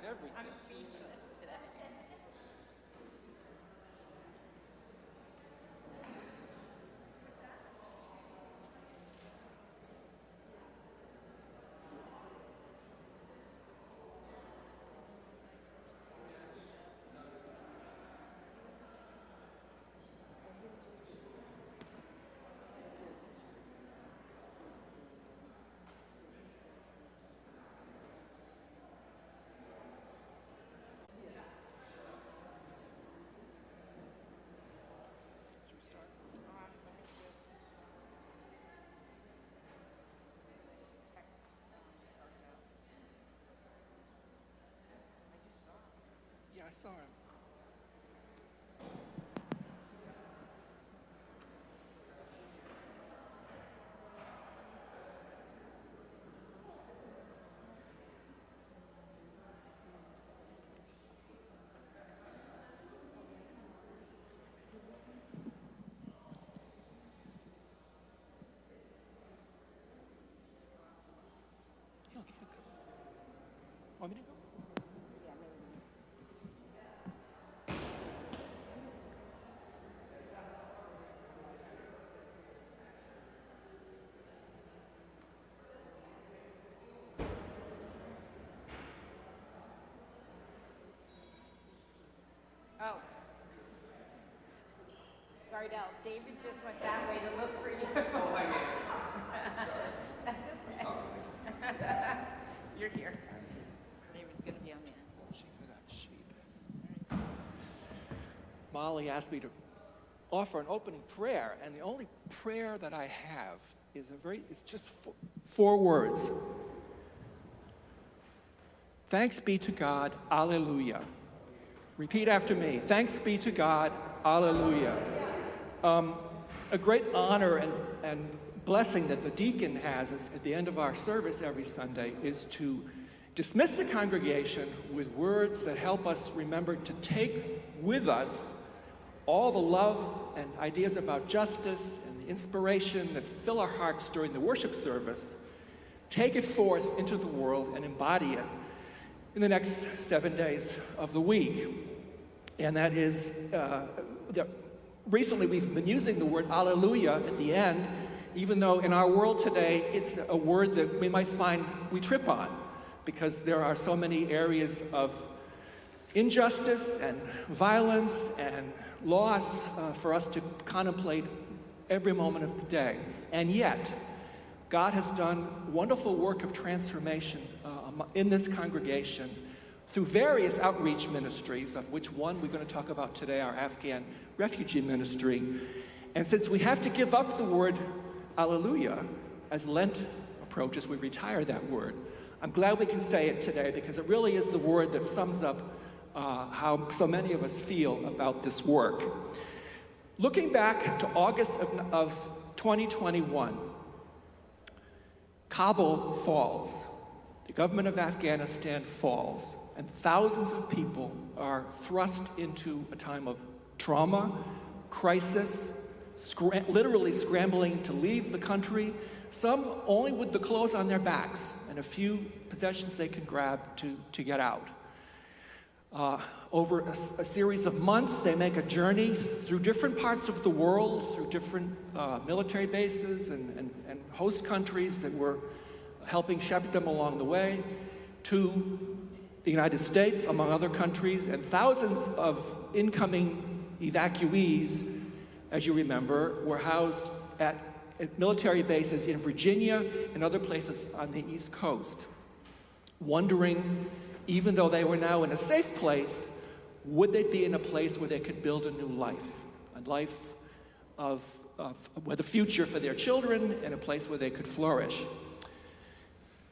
have everything. I'm speechless today. Should we start? Um, let me just text, um, Darko. I just saw him. Yeah, I saw him. He'll. Want me to Oh. Sorry, Del, David just went that way to look for you. Oh, I mean, That's okay. You're here. David's gonna be on the end. Sheep for that sheep. Molly asked me to offer an opening prayer, and the only prayer that I have is a very, it's just four, four words. Thanks be to God, Alleluia. Repeat after me. Thanks be to God, Alleluia. Um, a great honor and, and blessing that the deacon has is at the end of our service every Sunday is to dismiss the congregation with words that help us remember to take with us all the love and ideas about justice and the inspiration that fill our hearts during the worship service, take it forth into the world and embody it in the next seven days of the week. And that is, uh, the, recently we've been using the word alleluia at the end, even though in our world today it's a word that we might find we trip on because there are so many areas of injustice and violence and loss uh, for us to contemplate every moment of the day. And yet, God has done wonderful work of transformation uh, in this congregation through various outreach ministries, of which one we're going to talk about today, our Afghan refugee ministry. And since we have to give up the word Alleluia as Lent approaches, we retire that word. I'm glad we can say it today because it really is the word that sums up uh, how so many of us feel about this work. Looking back to August of, of 2021, Kabul falls. The government of Afghanistan falls, and thousands of people are thrust into a time of trauma, crisis, literally scrambling to leave the country, some only with the clothes on their backs and a few possessions they can grab to, to get out. Uh, over a series of months, they make a journey through different parts of the world, through different uh, military bases and, and, and host countries that were helping shepherd them along the way, to the United States, among other countries, and thousands of incoming evacuees, as you remember, were housed at, at military bases in Virginia and other places on the East Coast wondering, even though they were now in a safe place, would they be in a place where they could build a new life? A life of, of with a future for their children and a place where they could flourish.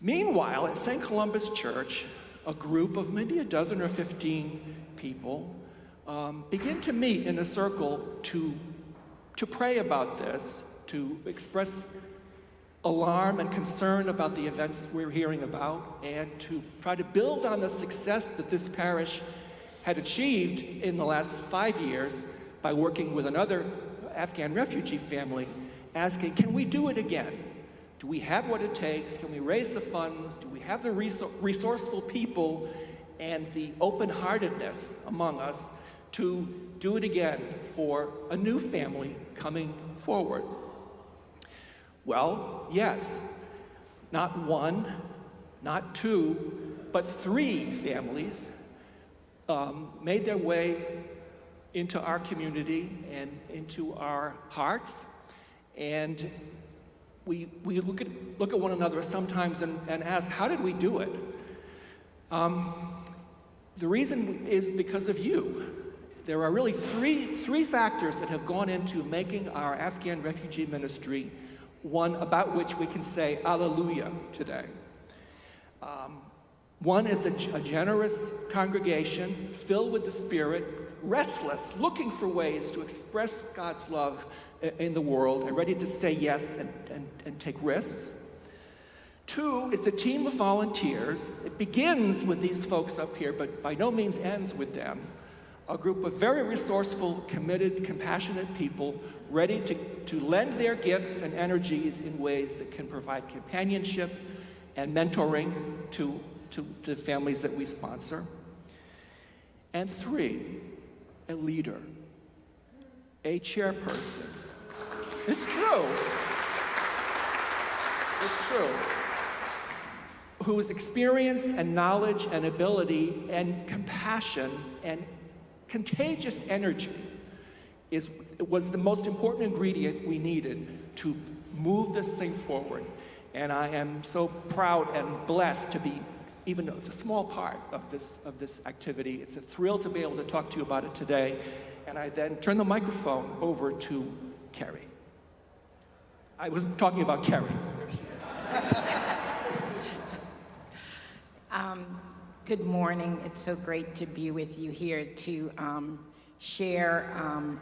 Meanwhile, at St. Columba's Church, a group of maybe a dozen or 15 people um, begin to meet in a circle to, to pray about this, to express alarm and concern about the events we're hearing about, and to try to build on the success that this parish had achieved in the last five years by working with another Afghan refugee family, asking, can we do it again? Do we have what it takes? Can we raise the funds? Do we have the resourceful people and the open heartedness among us to do it again for a new family coming forward? Well, yes. Not one, not two, but three families um, made their way into our community and into our hearts. And we, we look, at, look at one another sometimes and, and ask, how did we do it? Um, the reason is because of you. There are really three, three factors that have gone into making our Afghan refugee ministry one about which we can say Alleluia today. Um, one is a, a generous congregation filled with the Spirit, restless, looking for ways to express God's love in the world and ready to say yes and, and, and take risks. Two, it's a team of volunteers. It begins with these folks up here, but by no means ends with them. A group of very resourceful, committed, compassionate people ready to, to lend their gifts and energies in ways that can provide companionship and mentoring to to, to families that we sponsor. And three, a leader, a chairperson. It's true. It's true. Whose experience and knowledge and ability and compassion and contagious energy is, was the most important ingredient we needed to move this thing forward. And I am so proud and blessed to be even though it's a small part of this, of this activity. It's a thrill to be able to talk to you about it today. And I then turn the microphone over to Carrie. I was talking about Carrie. um, good morning. It's so great to be with you here to um, share um,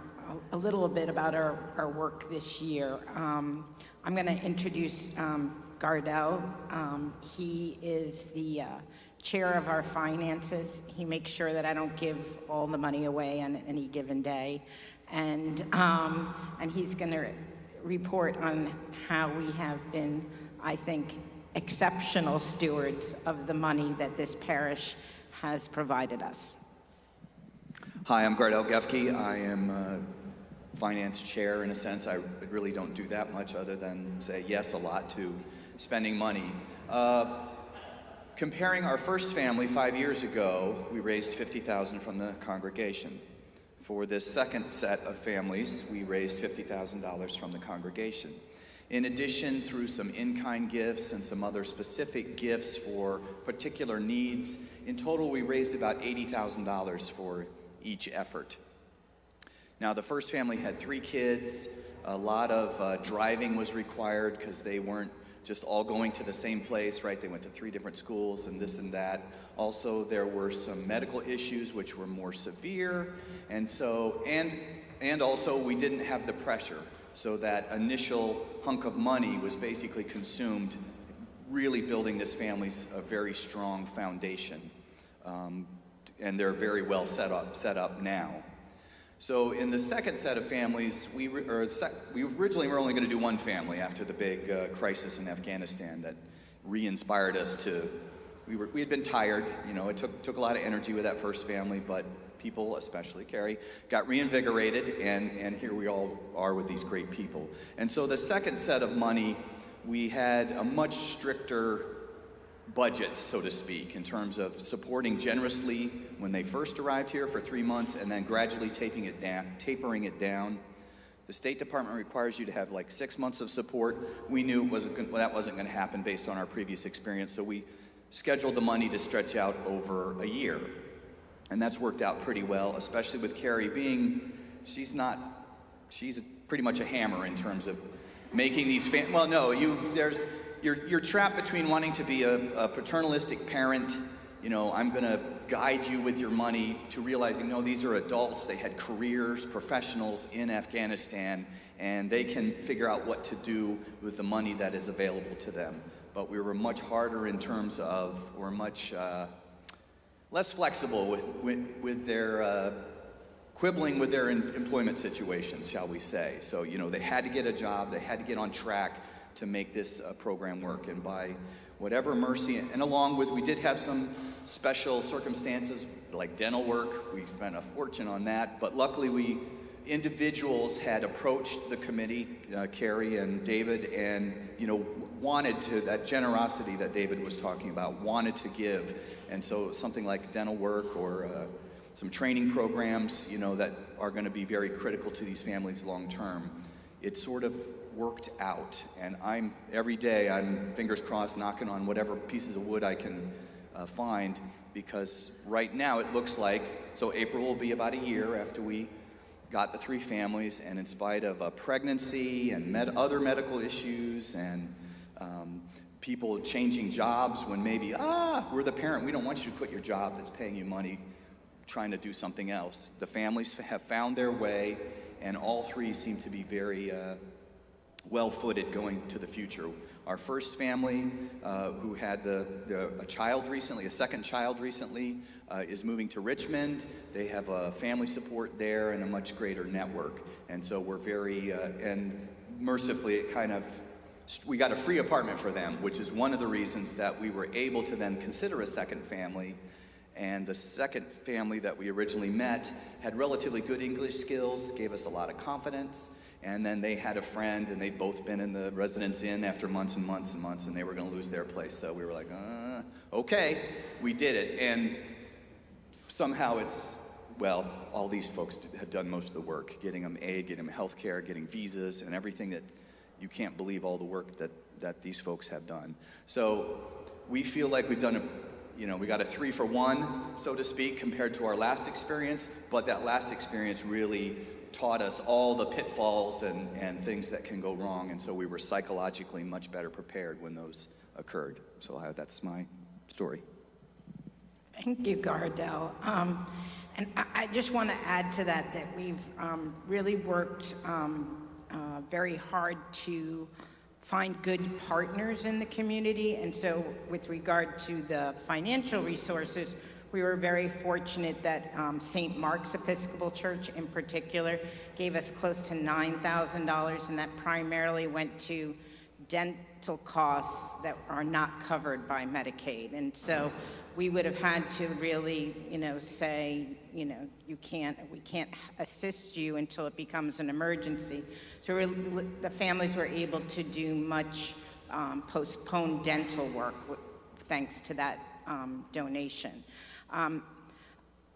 a, a, little bit about our, our work this year. Um, I'm going to introduce um, Gardell. Um, he is the uh, chair of our finances. He makes sure that I don't give all the money away on any given day. And, um, and he's going to report on how we have been, I think, exceptional stewards of the money that this parish has provided us. Hi, I'm Gardell Gefke. I am uh, finance chair in a sense. I really don't do that much other than say yes a lot to spending money. Uh, comparing our first family five years ago, we raised 50,000 from the congregation. For this second set of families, we raised $50,000 from the congregation. In addition, through some in-kind gifts and some other specific gifts for particular needs, in total we raised about $80,000 for each effort. Now, the first family had three kids. A lot of uh, driving was required because they weren't just all going to the same place, right? They went to three different schools and this and that. Also, there were some medical issues which were more severe. And so, and, and also we didn't have the pressure. So that initial hunk of money was basically consumed really building this family's a very strong foundation. Um, and they're very well set up, set up now. So in the second set of families, we, or sec, we originally were only going to do one family after the big uh, crisis in Afghanistan that re-inspired us to, we, were, we had been tired, you know, it took, took a lot of energy with that first family, but people, especially Carrie, got reinvigorated, and, and here we all are with these great people. And so the second set of money, we had a much stricter budget, so to speak, in terms of supporting generously when they first arrived here for three months and then gradually taping it down, tapering it down. The State Department requires you to have like six months of support. We knew wasn't well, that wasn't going to happen based on our previous experience, so we scheduled the money to stretch out over a year. And that's worked out pretty well, especially with Carrie being, she's not, she's pretty much a hammer in terms of making these, well, no, you, there's, you're, you're trapped between wanting to be a, a paternalistic parent, you know, I'm going to guide you with your money, to realizing, no, these are adults. They had careers, professionals in Afghanistan, and they can figure out what to do with the money that is available to them. But we were much harder in terms of, or much uh, less flexible with, with, with their uh, quibbling with their employment situations, shall we say. So, you know, they had to get a job, they had to get on track, to make this uh, program work. And by whatever mercy, and along with, we did have some special circumstances like dental work. We spent a fortune on that, but luckily we individuals had approached the committee, uh, Carrie and David, and you know wanted to that generosity that David was talking about, wanted to give, and so something like dental work or uh, some training programs, you know, that are going to be very critical to these families long term. It sort of worked out, and I'm every day I'm fingers crossed knocking on whatever pieces of wood I can uh, find because right now it looks like so April will be about a year after we got the three families, and in spite of pregnancy and med- other medical issues and um, people changing jobs when maybe, ah, we're the parent, we don't want you to quit your job that's paying you money trying to do something else. The families have found their way, and all three seem to be very uh, well footed going to the future. Our first family, uh, who had the, the, a child recently, a second child recently, uh, is moving to Richmond. They have a family support there and a much greater network. And so we're very, uh, and mercifully, it kind of, we got a free apartment for them, which is one of the reasons that we were able to then consider a second family. And the second family that we originally met had relatively good English skills, gave us a lot of confidence. And then they had a friend, and they'd both been in the residence inn after months and months and months, and they were going to lose their place. So we were like, uh, okay, we did it. And somehow it's, well, all these folks have done most of the work getting them aid, getting them health care, getting visas, and everything that you can't believe all the work that, that these folks have done. So we feel like we've done a you know, we got a three for one, so to speak, compared to our last experience, but that last experience really taught us all the pitfalls and, and things that can go wrong, and so we were psychologically much better prepared when those occurred. So I, that's my story. Thank you, Gardell. Um, and I, I just want to add to that that we've um, really worked um, uh, very hard to find good partners in the community. And so, with regard to the financial resources, we were very fortunate that um, St. Mark's Episcopal Church, in particular, gave us close to $9,000, and that primarily went to dental costs that are not covered by Medicaid. And so we would have had to really, you know, say, you know, you can't, we can't assist you until it becomes an emergency. So the families were able to do much um, postponed dental work thanks to that um, donation. Um,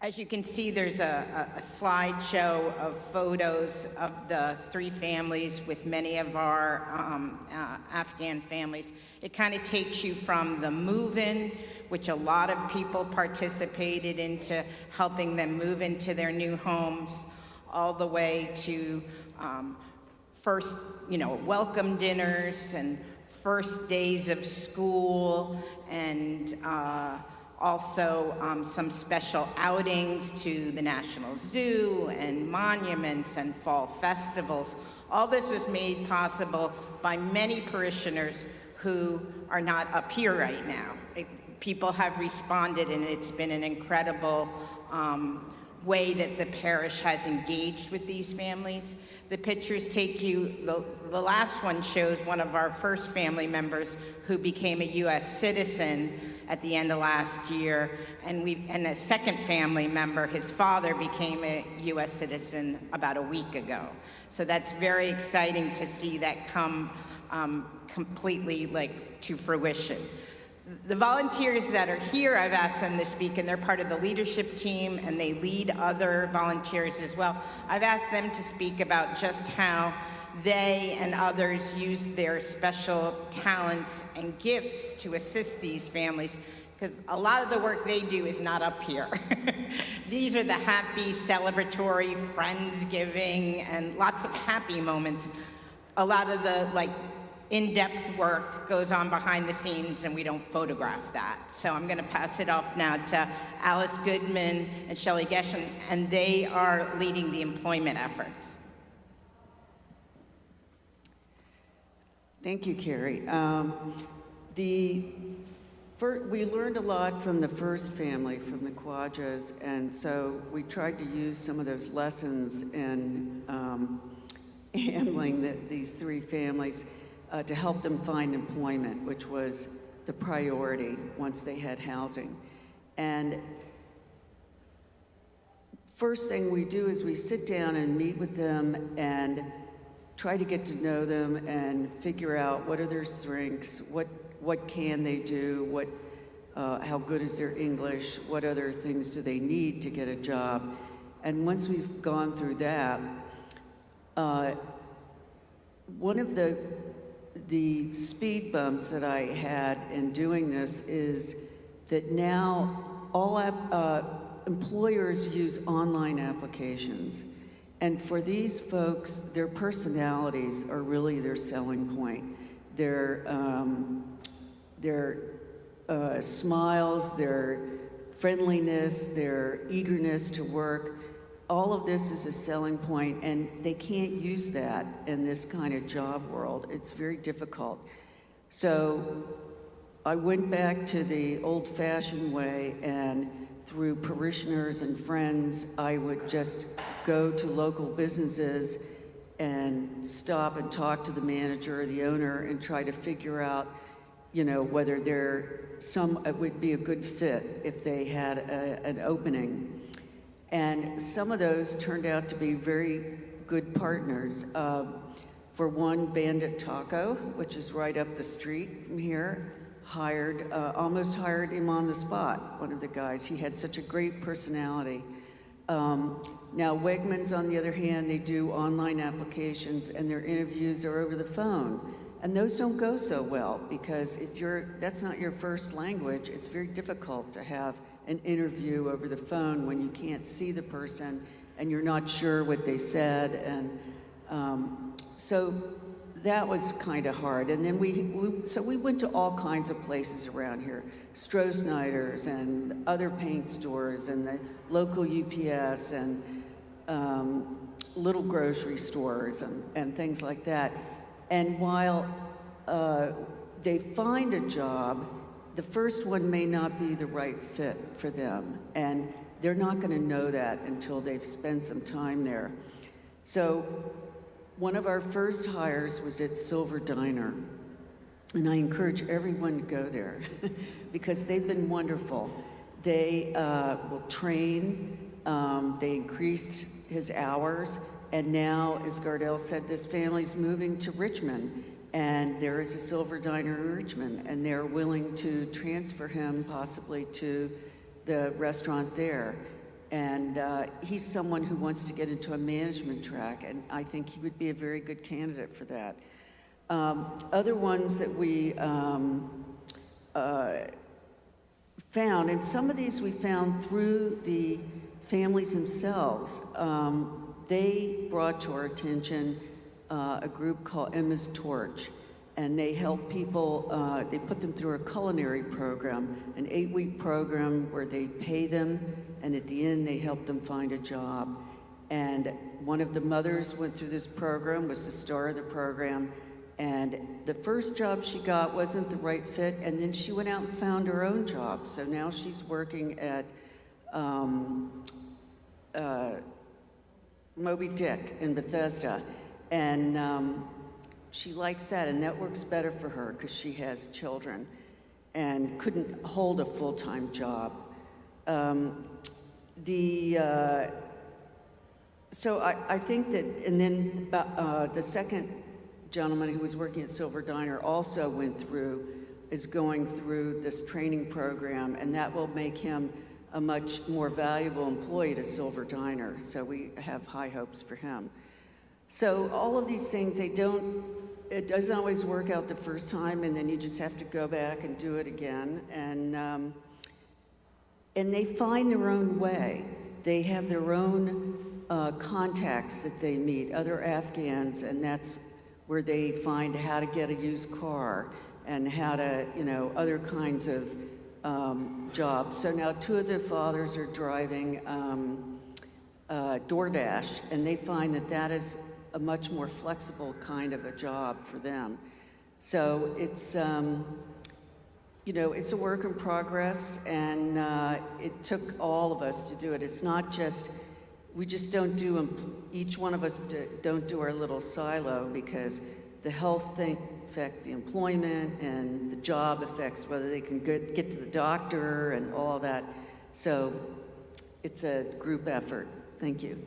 as you can see, there's a, a, slideshow of photos of the three families with many of our um, uh, Afghan families. It kind of takes you from the move-in, which a lot of people participated into helping them move into their new homes, all the way to um, first, you know, welcome dinners and first days of school and uh, also um, some special outings to the National Zoo and monuments and fall festivals. All this was made possible by many parishioners who are not up here right now. It, people have responded and it's been an incredible um, way that the parish has engaged with these families. The pictures take you, the, the last one shows one of our first family members who became a US citizen at the end of last year, and we and a second family member, his father became a U.S. citizen about a week ago. So that's very exciting to see that come um, completely like to fruition. The volunteers that are here, I've asked them to speak, and they're part of the leadership team, and they lead other volunteers as well. I've asked them to speak about just how they and others use their special talents and gifts to assist these families because a lot of the work they do is not up here. These are the happy, celebratory, friendsgiving, and lots of happy moments. A lot of the like in-depth work goes on behind the scenes and we don't photograph that. So I'm gonna pass it off now to Alice Goodman and Shelley Geshen, and they are leading the employment efforts. Thank you, Carrie. Um, the we learned a lot from the first family, from the Quadras, and so we tried to use some of those lessons in um, handling the, these three families. Uh, to help them find employment, which was the priority once they had housing. And first thing we do is we sit down and meet with them and try to get to know them and figure out what are their strengths, what, what can they do, what, uh, how good is their English, what other things do they need to get a job. And once we've gone through that, uh, one of the, the speed bumps that I had in doing this is that now all uh, employers use online applications. And for these folks, their personalities are really their selling point. Their, um, their uh, smiles, their friendliness, their eagerness to work, all of this is a selling point, and they can't use that in this kind of job world. It's very difficult. So I went back to the old fashioned way, and through parishioners and friends, I would just go to local businesses and stop and talk to the manager or the owner and try to figure out, you know, whether they're some, it would be a good fit if they had a, an opening. And some of those turned out to be very good partners. Uh, for one, Bandit Taco, which is right up the street from here, hired, uh, almost hired him on the spot, one of the guys. He had such a great personality. Um, now, Wegmans, on the other hand, they do online applications and their interviews are over the phone. And those don't go so well because if you're, that's not your first language, it's very difficult to have an interview over the phone when you can't see the person and you're not sure what they said. And um, so that was kind of hard. And then we, we, so we went to all kinds of places around here, Stroh and other paint stores and the local UPS and um, little grocery stores and, and things like that. And while uh, they find a job, the first one may not be the right fit for them. And they're not going to know that until they've spent some time there. So one of our first hires was at Silver Diner. And I encourage everyone to go there because they've been wonderful. They uh, will train, um, they increased his hours, and now, as Gardell said, this family's moving to Richmond, and there is a Silver Diner in Richmond, and they're willing to transfer him possibly to the restaurant there. And uh, he's someone who wants to get into a management track, and I think he would be a very good candidate for that. Um, other ones that we um, uh, found, and some of these we found through the families themselves. Um, they brought to our attention uh, a group called Emma's Torch, and they help people, uh, they put them through a culinary program, an eight week program where they pay them, and at the end, they help them find a job. And one of the mothers went through this program, was the star of the program, and the first job she got wasn't the right fit, and then she went out and found her own job. So now she's working at um, uh, Moby Dick in Bethesda. And um, she likes that, and that works better for her because she has children and couldn't hold a full time job. Um, the, uh, so I, I think that, and then uh, the second gentleman who was working at Silver Diner also went through, is going through this training program, and that will make him a much more valuable employee to Silver Diner. So we have high hopes for him. So all of these things, they don't, it doesn't always work out the first time, and then you just have to go back and do it again. And, um, and they find their own way. They have their own uh, contacts that they meet, other Afghans, and that's where they find how to get a used car and how to, you know, other kinds of um, jobs. So now two of the fathers are driving um, uh, DoorDash, and they find that that is a much more flexible kind of a job for them. So it's, um, you know, it's a work in progress, and uh, it took all of us to do it. It's not just, we just don't do, each one of us don't do our little silo because the health thing, affect the employment and the job effects, whether they can get, get to the doctor and all that. So it's a group effort. Thank you.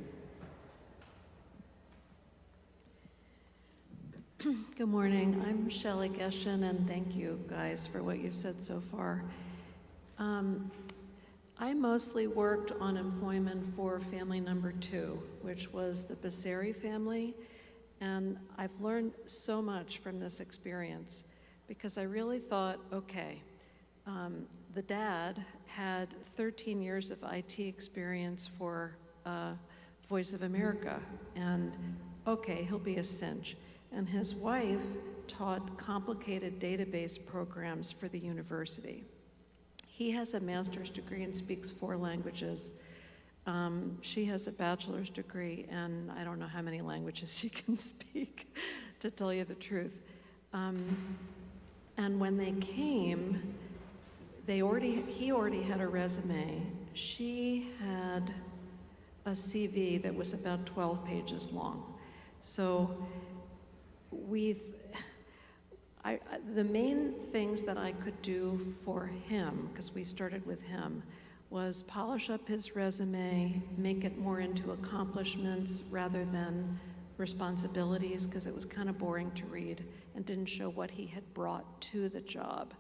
Good morning. I'm Shelley Geshen, and thank you guys for what you've said so far. Um, I mostly worked on employment for family number two, which was the Becerri family, and I've learned so much from this experience because I really thought, okay, um, the dad had 13 years of IT experience for uh, Voice of America, and okay, he'll be a cinch. And his wife taught complicated database programs for the university. He has a master's degree and speaks four languages. Um, she has a bachelor's degree, and I don't know how many languages she can speak, to tell you the truth. Um, and when they came, they already, he already had a resume. She had a CV that was about 12 pages long. So I, I- the main things that I could do for him, because we started with him, was polish up his resume, make it more into accomplishments rather than responsibilities, because it was kind of boring to read and didn't show what he had brought to the job.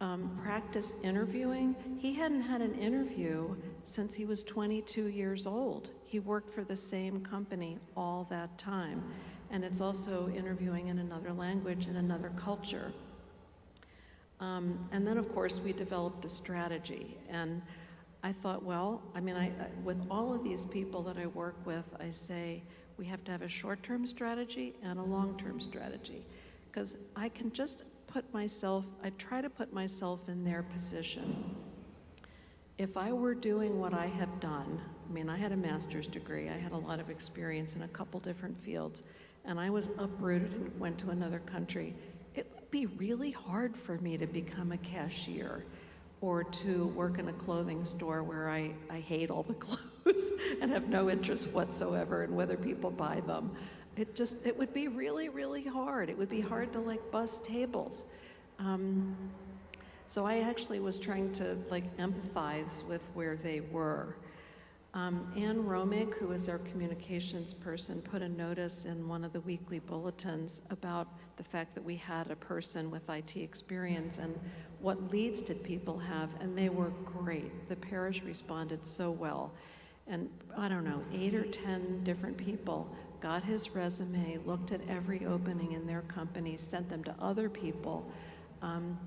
Um, practice interviewing. He hadn't had an interview since he was 22 years old. He worked for the same company all that time. And it's also interviewing in another language and another culture. Um, and then, of course, we developed a strategy. And I thought, well, I mean, I- with all of these people that I work with, I say we have to have a short term strategy and a long term strategy. Because I can just put myself, I try to put myself in their position. If I were doing what I have done, I mean, I had a master's degree, I had a lot of experience in a couple different fields, and I was uprooted and went to another country, it would be really hard for me to become a cashier or to work in a clothing store where I, I hate all the clothes and have no interest whatsoever in whether people buy them. It just, it would be really, really hard. It would be hard to like bus tables. Um, so I actually was trying to like empathize with where they were. Um, Anne Romig, who is our communications person, put a notice in one of the weekly bulletins about the fact that we had a person with IT experience and what leads did people have, and they were great. The parish responded so well. And I don't know, eight or 10 different people got his resume, looked at every opening in their company, sent them to other people. Um,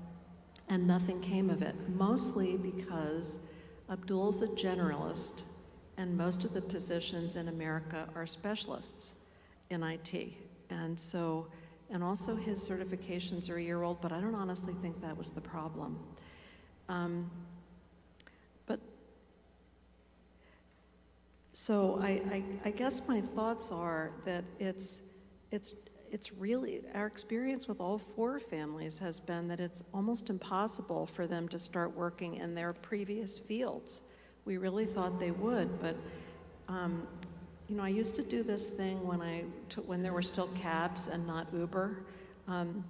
and nothing came of it, mostly because Abdul's a generalist, and most of the positions in America are specialists in IT. And so, and also his certifications are a year old, but I don't honestly think that was the problem. Um, but so I, I, I guess my thoughts are that it's, it's, it's really, our experience with all four families has been that it's almost impossible for them to start working in their previous fields. We really thought they would, but um, you know, I used to do this thing when I took, when there were still cabs and not Uber. Um,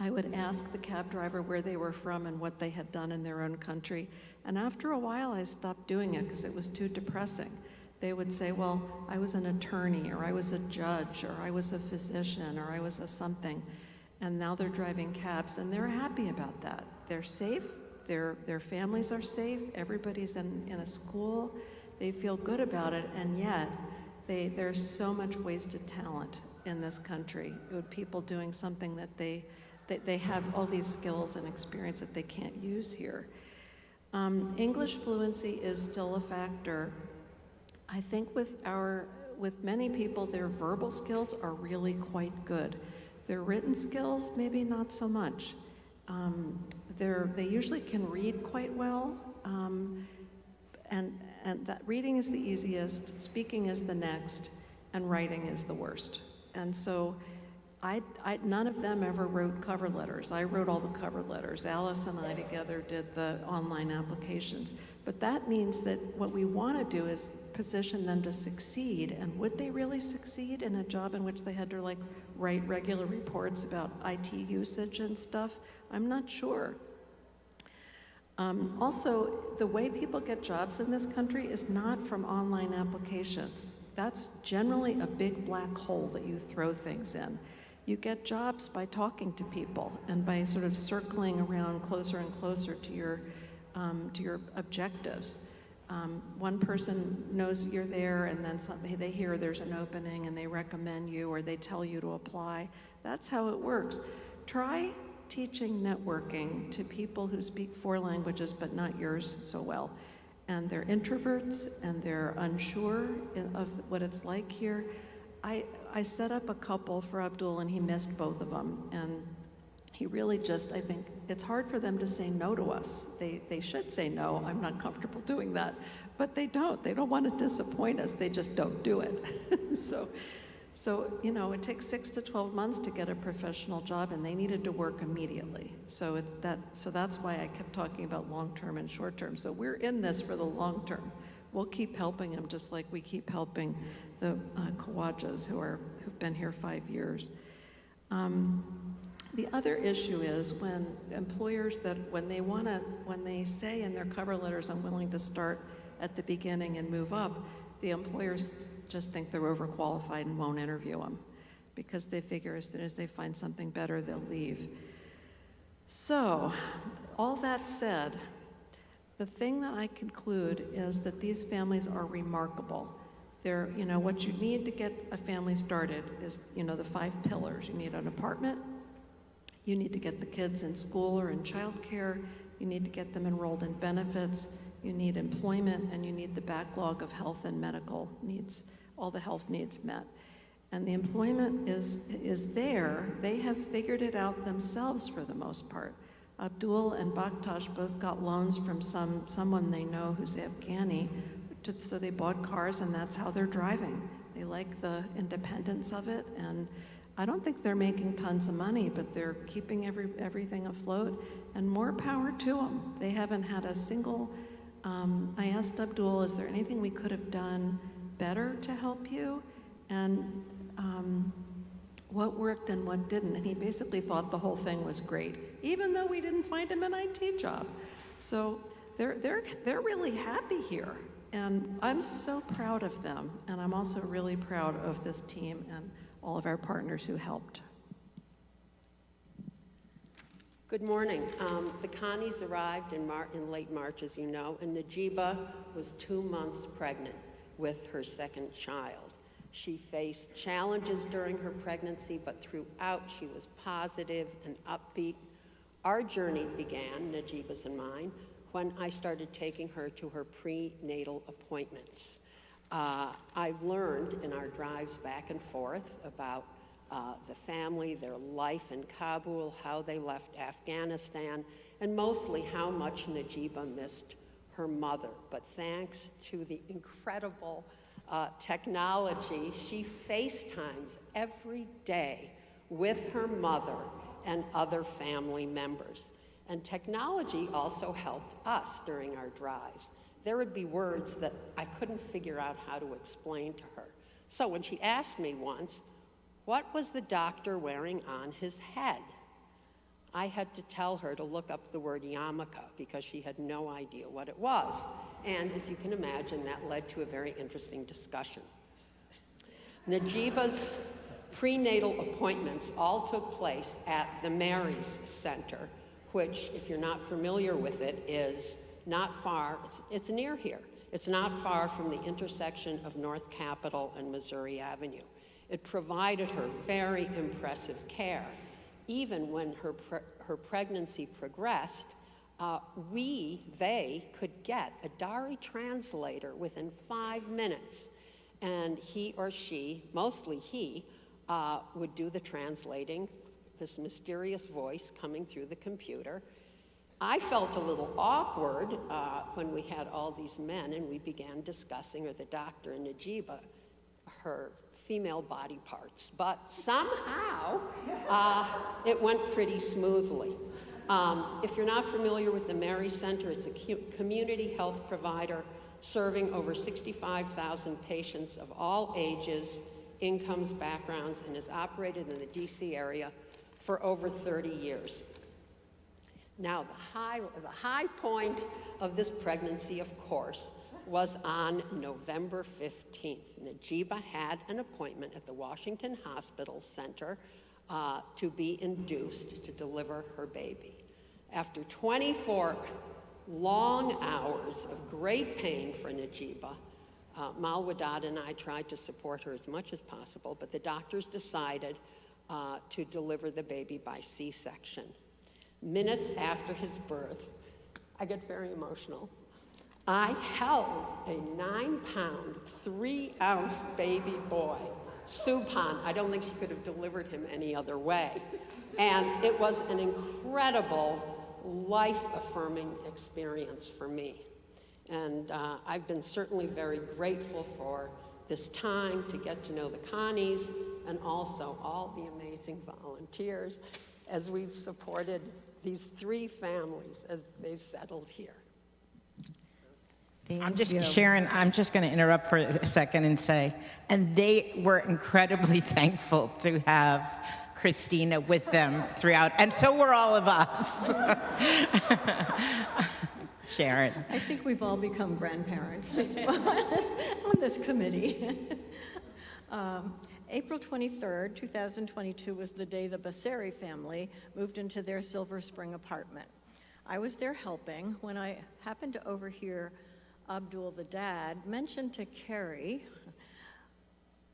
I would ask the cab driver where they were from and what they had done in their own country. And after a while, I stopped doing it because it was too depressing. They would say, Well, I was an attorney, or I was a judge, or I was a physician, or I was a something. And now they're driving cabs, and they're happy about that. They're safe, their, their families are safe, everybody's in, in a school, they feel good about it, and yet they, there's so much wasted talent in this country with people doing something that they, they, they have all these skills and experience that they can't use here. Um, English fluency is still a factor. I think with our, with many people, their verbal skills are really quite good. Their written skills, maybe not so much. Um, they're, they usually can read quite well, um, and, and that reading is the easiest, speaking is the next, and writing is the worst. And so I, I, none of them ever wrote cover letters. I wrote all the cover letters. Alice and I together did the online applications. But that means that what we want to do is position them to succeed. And would they really succeed in a job in which they had to like write regular reports about IT usage and stuff? I'm not sure. Um, also, the way people get jobs in this country is not from online applications. That's generally a big black hole that you throw things in. You get jobs by talking to people and by sort of circling around closer and closer to your, um, to your objectives. Um, one person knows you're there and then some, they hear there's an opening and they recommend you or they tell you to apply. That's how it works. Try teaching networking to people who speak four languages but not yours so well. And they're introverts and they're unsure of what it's like here. I, I set up a couple for Abdul and he missed both of them. And he really just, I think, it's hard for them to say no to us. They, they should say no, I'm not comfortable doing that. But they don't. They don't want to disappoint us, they just don't do it. so, so, you know, it takes six to 12 months to get a professional job, and they needed to work immediately. So, it, that, so that's why I kept talking about long term and short term. So, we're in this for the long term. We'll keep helping them just like we keep helping the uh, Kawajas who, are, who've been here five years. Um, the other issue is when employers that, when they want to, when they say in their cover letters, I'm willing to start at the beginning and move up, the employers just think they're overqualified and won't interview them because they figure as soon as they find something better, they'll leave. So, all that said, the thing that I conclude is that these families are remarkable. They're, you know, what you need to get a family started is, you know, the five pillars. You need an apartment, you need to get the kids in school or in childcare, you need to get them enrolled in benefits, you need employment, and you need the backlog of health and medical needs, all the health needs met. And the employment is, is there. They have figured it out themselves for the most part. Abdul and Bakhtash both got loans from some, someone they know who's Afghani, to, so they bought cars and that's how they're driving. They like the independence of it and I don't think they're making tons of money, but they're keeping every, everything afloat and more power to them. They haven't had a single, um, I asked Abdul, is there anything we could have done better to help you? And um, what worked and what didn't. And he basically thought the whole thing was great, even though we didn't find him an IT job. So they're, they're, they're really happy here. And I'm so proud of them. And I'm also really proud of this team and all of our partners who helped. Good morning. Um, the Connies arrived in, in late March, as you know, and Najiba was two months pregnant with her second child. She faced challenges during her pregnancy, but throughout she was positive and upbeat. Our journey began, Najiba's and mine, when I started taking her to her prenatal appointments. Uh, I've learned in our drives back and forth about uh, the family, their life in Kabul, how they left Afghanistan, and mostly how much Najiba missed her mother. But thanks to the incredible uh, technology, she FaceTimes every day with her mother and other family members. And technology also helped us during our drives. There would be words that I couldn't figure out how to explain to her. So when she asked me once, what was the doctor wearing on his head? I had to tell her to look up the word yarmulke because she had no idea what it was. And as you can imagine, that led to a very interesting discussion. Najiba's prenatal appointments all took place at the Mary's Center, which, if you're not familiar with it, is not far, it's, it's near here. It's not far from the intersection of North Capitol and Missouri Avenue. It provided her very impressive care. Even when her, pre- her pregnancy progressed, uh, we, they, could get a Dari translator within five minutes. And he or she, mostly he, uh, would do the translating, this mysterious voice coming through the computer. I felt a little awkward uh, when we had all these men and we began discussing, or the doctor and Najiba, her female body parts. But somehow, uh, it went pretty smoothly. Um, if you're not familiar with the Mary Center, it's a community health provider serving over 65,000 patients of all ages, incomes, backgrounds, and has operated in the DC area for over 30 years. Now, the high, the high point of this pregnancy, of course, was on November 15th. Najiba had an appointment at the Washington Hospital Center uh, to be induced to deliver her baby. After 24 long hours of great pain for Najiba, uh, Mal Wadad and I tried to support her as much as possible, but the doctors decided uh, to deliver the baby by C section. Minutes after his birth, I get very emotional. I held a nine pound, three ounce baby boy, Supan. I don't think she could have delivered him any other way. And it was an incredible, life affirming experience for me. And uh, I've been certainly very grateful for this time to get to know the Connies and also all the amazing volunteers as we've supported these three families as they settled here. I'm just, Sharon, I'm just going to interrupt for a second and say, and they were incredibly thankful to have Christina with them throughout, and so were all of us. Sharon. I think we've all become grandparents as well on this committee. Um, April 23rd, 2022 was the day the Basseri family moved into their Silver Spring apartment. I was there helping when I happened to overhear Abdul, the dad, mentioned to Carrie,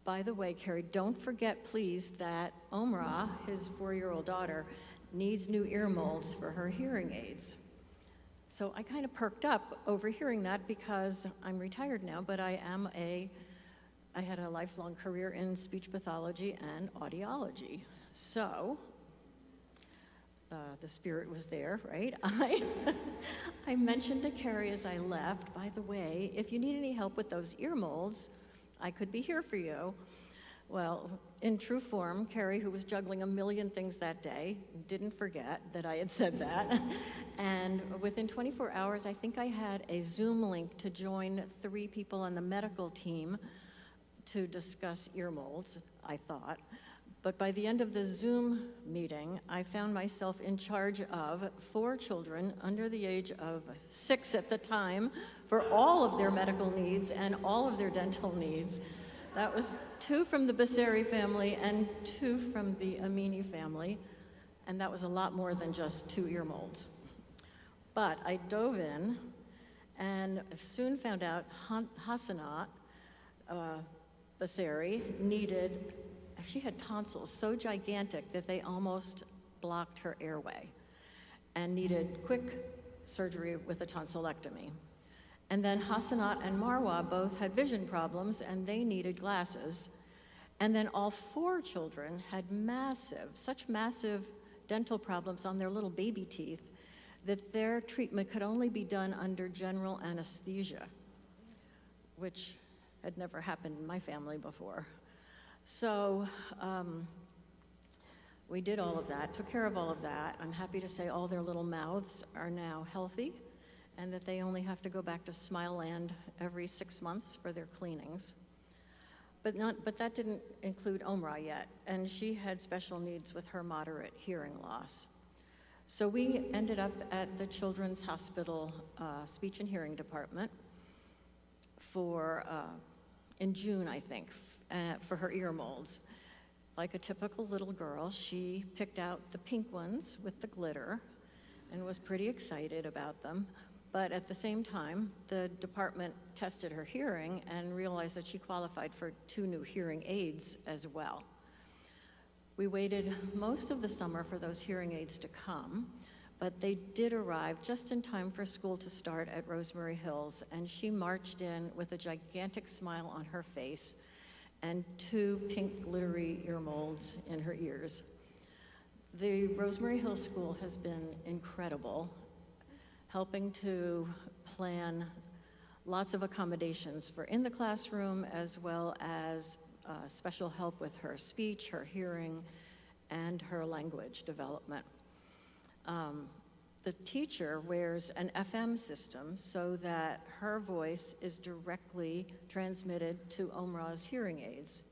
by the way, Carrie, don't forget, please, that Omra, his four-year-old daughter, needs new ear molds for her hearing aids. So I kind of perked up overhearing that because I'm retired now, but I am a, I had a lifelong career in speech pathology and audiology. So uh, the spirit was there, right? I, I mentioned to Carrie as I left, by the way, if you need any help with those ear molds, I could be here for you. Well, in true form, Carrie, who was juggling a million things that day, didn't forget that I had said that. and within 24 hours, I think I had a Zoom link to join three people on the medical team to discuss ear molds, I thought. But by the end of the Zoom meeting, I found myself in charge of four children under the age of six at the time for all of their medical needs and all of their dental needs. That was two from the Basseri family and two from the Amini family, and that was a lot more than just two ear molds. But I dove in and soon found out Hassanat uh, Basseri needed, she had tonsils so gigantic that they almost blocked her airway and needed quick surgery with a tonsillectomy. And then Hassanat and Marwa both had vision problems and they needed glasses. And then all four children had massive, such massive dental problems on their little baby teeth that their treatment could only be done under general anesthesia, which had never happened in my family before. So um, we did all of that, took care of all of that. I'm happy to say all their little mouths are now healthy and that they only have to go back to Smileland every six months for their cleanings. But, not, but that didn't include Omra yet, and she had special needs with her moderate hearing loss. So we ended up at the Children's Hospital uh, Speech and Hearing Department for, uh, in June, I think, uh, for her ear molds. Like a typical little girl, she picked out the pink ones with the glitter and was pretty excited about them. But at the same time, the department tested her hearing and realized that she qualified for two new hearing aids as well. We waited most of the summer for those hearing aids to come, but they did arrive just in time for school to start at Rosemary Hills, and she marched in with a gigantic smile on her face and two pink glittery ear molds in her ears. The Rosemary Hill School has been incredible, helping to plan lots of accommodations for in the classroom as well as uh, special help with her speech, her hearing, and her language development. Um, the teacher wears an FM system so that her voice is directly transmitted to Omra's hearing aids.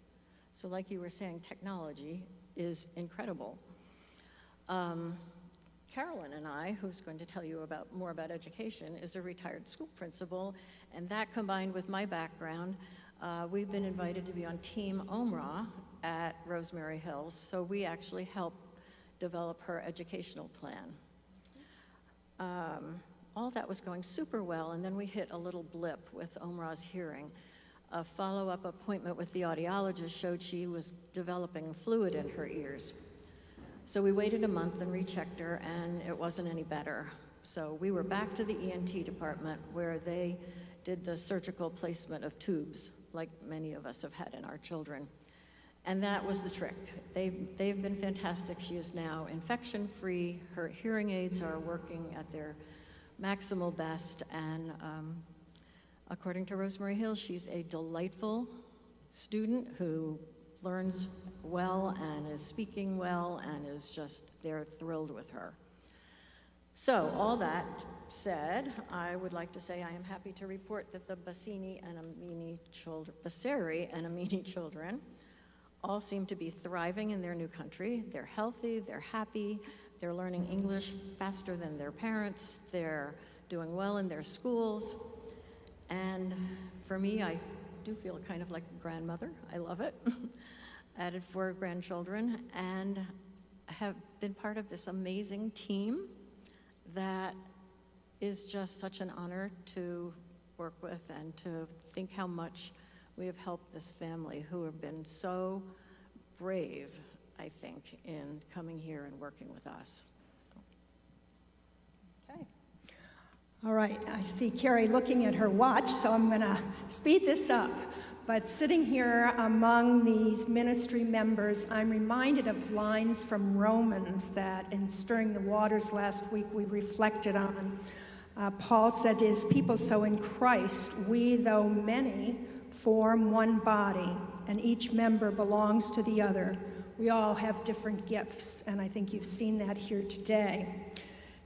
So, like you were saying, technology is incredible. Um, Carolyn and I, who's going to tell you about more about education, is a retired school principal, and that combined with my background, uh, we've been invited to be on Team Omra at Rosemary Hills, so we actually help develop her educational plan. Um, all that was going super well, and then we hit a little blip with Omra's hearing. A follow-up appointment with the audiologist showed she was developing fluid in her ears. So we waited a month and rechecked her, and it wasn't any better. So we were back to the ENT department where they did the surgical placement of tubes, like many of us have had in our children. And that was the trick. They've, they've been fantastic. She is now infection free. Her hearing aids are working at their maximal best. And um, according to Rosemary Hill, she's a delightful student who learns well and is speaking well and is just, they're thrilled with her. So, all that said, I would like to say I am happy to report that the Bassini and Amini children, Basseri and Amini children all seem to be thriving in their new country. They're healthy, they're happy, they're learning English faster than their parents, they're doing well in their schools. And for me, I do feel kind of like a grandmother. I love it. Added four grandchildren and have been part of this amazing team that is just such an honor to work with and to think how much we have helped this family who have been so brave, I think, in coming here and working with us. Okay. All right, I see Carrie looking at her watch, so I'm going to speed this up. But sitting here among these ministry members, I'm reminded of lines from Romans that in Stirring the Waters last week we reflected on. Uh, Paul said to his people, So in Christ, we, though many, form one body, and each member belongs to the other. We all have different gifts, and I think you've seen that here today.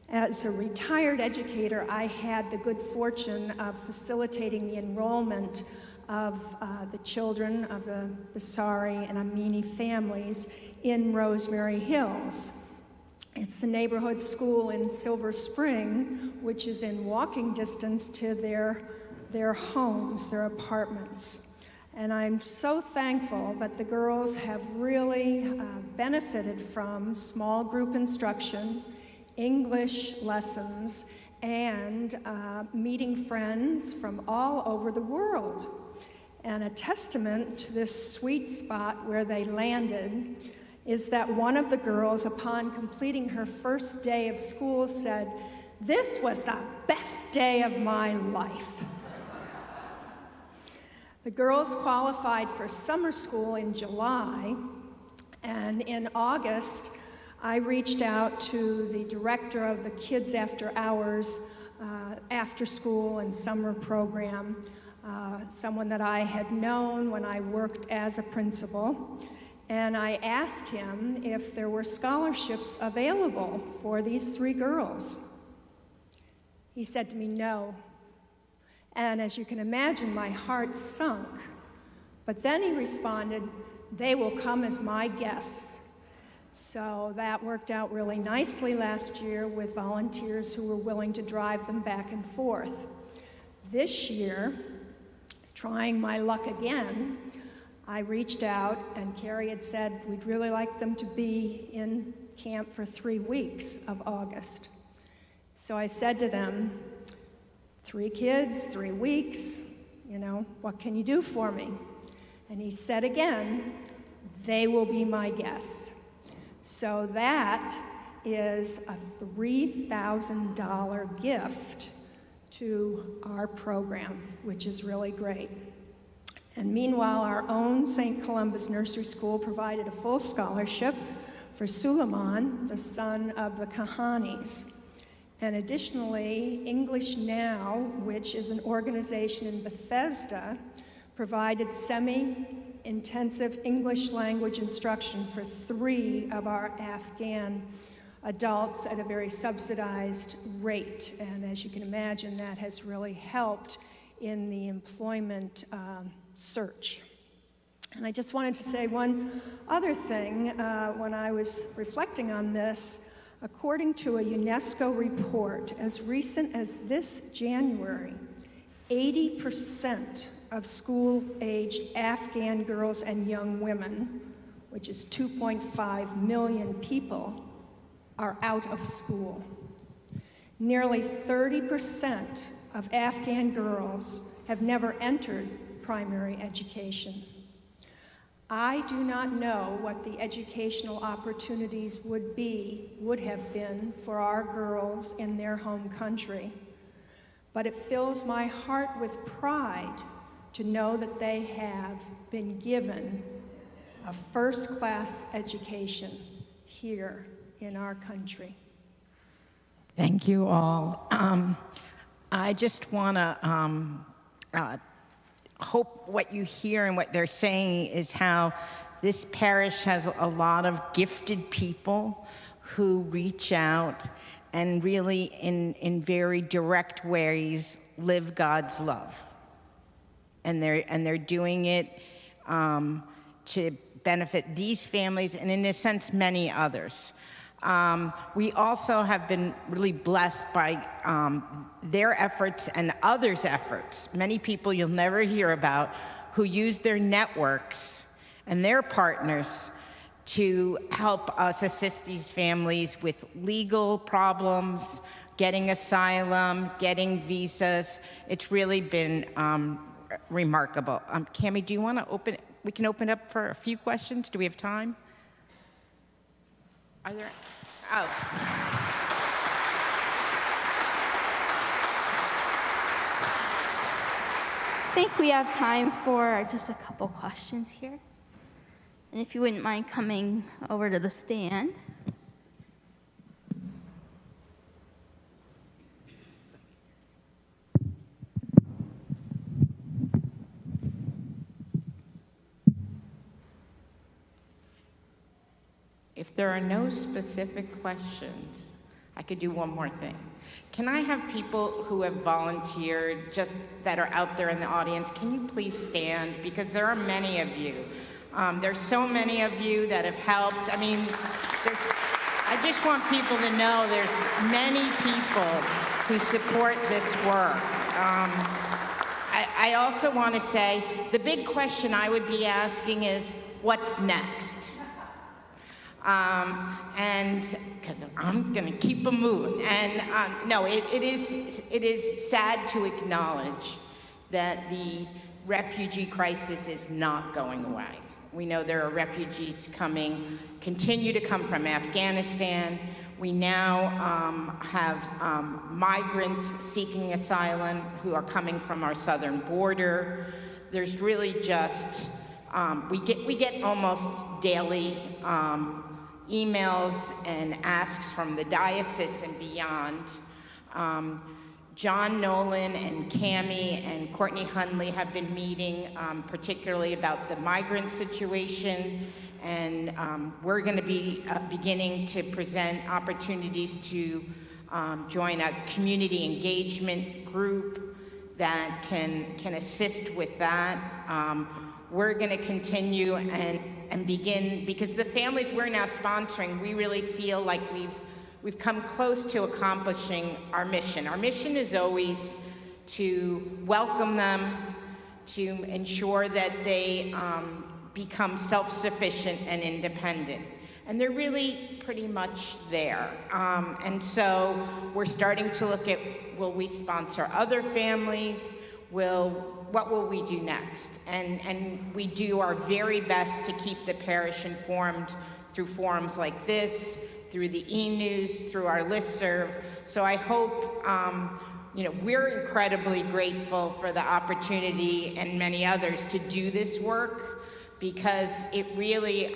As a retired educator, I had the good fortune of facilitating the enrollment of uh, the children of the Basseri and Amini families in Rosemary Hills. It's the neighborhood school in Silver Spring, which is in walking distance to their, their homes, their apartments. And I'm so thankful that the girls have really uh, benefited from small group instruction, English lessons, and uh, meeting friends from all over the world. And a testament to this sweet spot where they landed is that one of the girls, upon completing her first day of school, said, This was the best day of my life. The girls qualified for summer school in July, and in August, I reached out to the director of the Kids After Hours uh, after school and summer program, uh, someone that I had known when I worked as a principal. And I asked him if there were scholarships available for these three girls. He said to me, No. And as you can imagine, my heart sunk. But then he responded, They will come as my guests. So that worked out really nicely last year with volunteers who were willing to drive them back and forth. This year, trying my luck again, I reached out, and Carrie had said we'd really like them to be in camp for three weeks of August. So I said to them, Three kids, three weeks, you know, what can you do for me? And he said again, They will be my guests. So that is a $3,000 gift to our program, which is really great. And meanwhile, our own St. Columba's Nursery School provided a full scholarship for Suleiman, the son of the Kahanis. And additionally, English Now, which is an organization in Bethesda, provided semi intensive English language instruction for three of our Afghan adults at a very subsidized rate. And as you can imagine, that has really helped in the employment um, search. And I just wanted to say one other thing uh, when I was reflecting on this. According to a UNESCO report, as recent as this January, 80% of school aged Afghan girls and young women, which is 2.5 million people, are out of school. Nearly 30% of Afghan girls have never entered primary education. I do not know what the educational opportunities would be, would have been for our girls in their home country, but it fills my heart with pride to know that they have been given a first class education here in our country. Thank you all. Um, I just want to um, uh, hope what you hear and what they're saying is how this parish has a lot of gifted people who reach out and really, in, in very direct ways, live God's love. And they're, and they're doing it um, to benefit these families and, in a sense, many others. Um, we also have been really blessed by um, their efforts and others' efforts. Many people you'll never hear about who use their networks and their partners to help us assist these families with legal problems, getting asylum, getting visas. It's really been um, remarkable. Um, Cami, do you want to open? We can open up for a few questions. Do we have time? Are there? Oh. I think we have time for just a couple questions here. And if you wouldn't mind coming over to the stand. If there are no specific questions, I could do one more thing. Can I have people who have volunteered, just that are out there in the audience, can you please stand? Because there are many of you. Um, there's so many of you that have helped. I mean, I just want people to know there's many people who support this work. Um, I, I also want to say the big question I would be asking is, what's next? Um, and because I'm going to keep them moving. And um, no, it, it, is, it is sad to acknowledge that the refugee crisis is not going away. We know there are refugees coming, continue to come from Afghanistan. We now um, have um, migrants seeking asylum who are coming from our southern border. There's really just, um, we, get, we get almost daily um, emails and asks from the diocese and beyond. Um, John Nolan and Cami and Courtney Hunley have been meeting, um, particularly about the migrant situation, and um, we're going to be uh, beginning to present opportunities to um, join a community engagement group that can can assist with that. Um, we're going to continue and and begin, because the families we're now sponsoring, we really feel like we've, we've come close to accomplishing our mission. Our mission is always to welcome them, to ensure that they um, become self-sufficient and independent. And they're really pretty much there. Um, and so we're starting to look at, will we sponsor other families? Will what will we do next? And, and we do our very best to keep the parish informed through forums like this, through the e-news, through our listserv. So I hope, um, you know, we're incredibly grateful for the opportunity and many others to do this work because it really,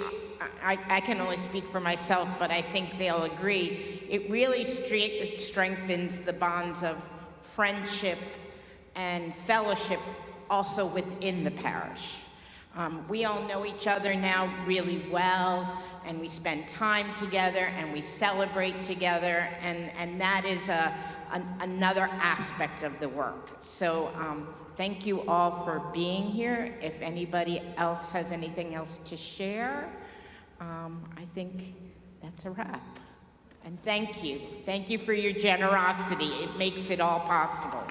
I, I can only speak for myself, but I think they'll agree, it really strengthens the bonds of friendship and fellowship also within the parish. Um, we all know each other now really well, and we spend time together and we celebrate together, and, and that is a, an, another aspect of the work. So um, thank you all for being here. If anybody else has anything else to share, um, I think that's a wrap. And thank you. Thank you for your generosity. It makes it all possible.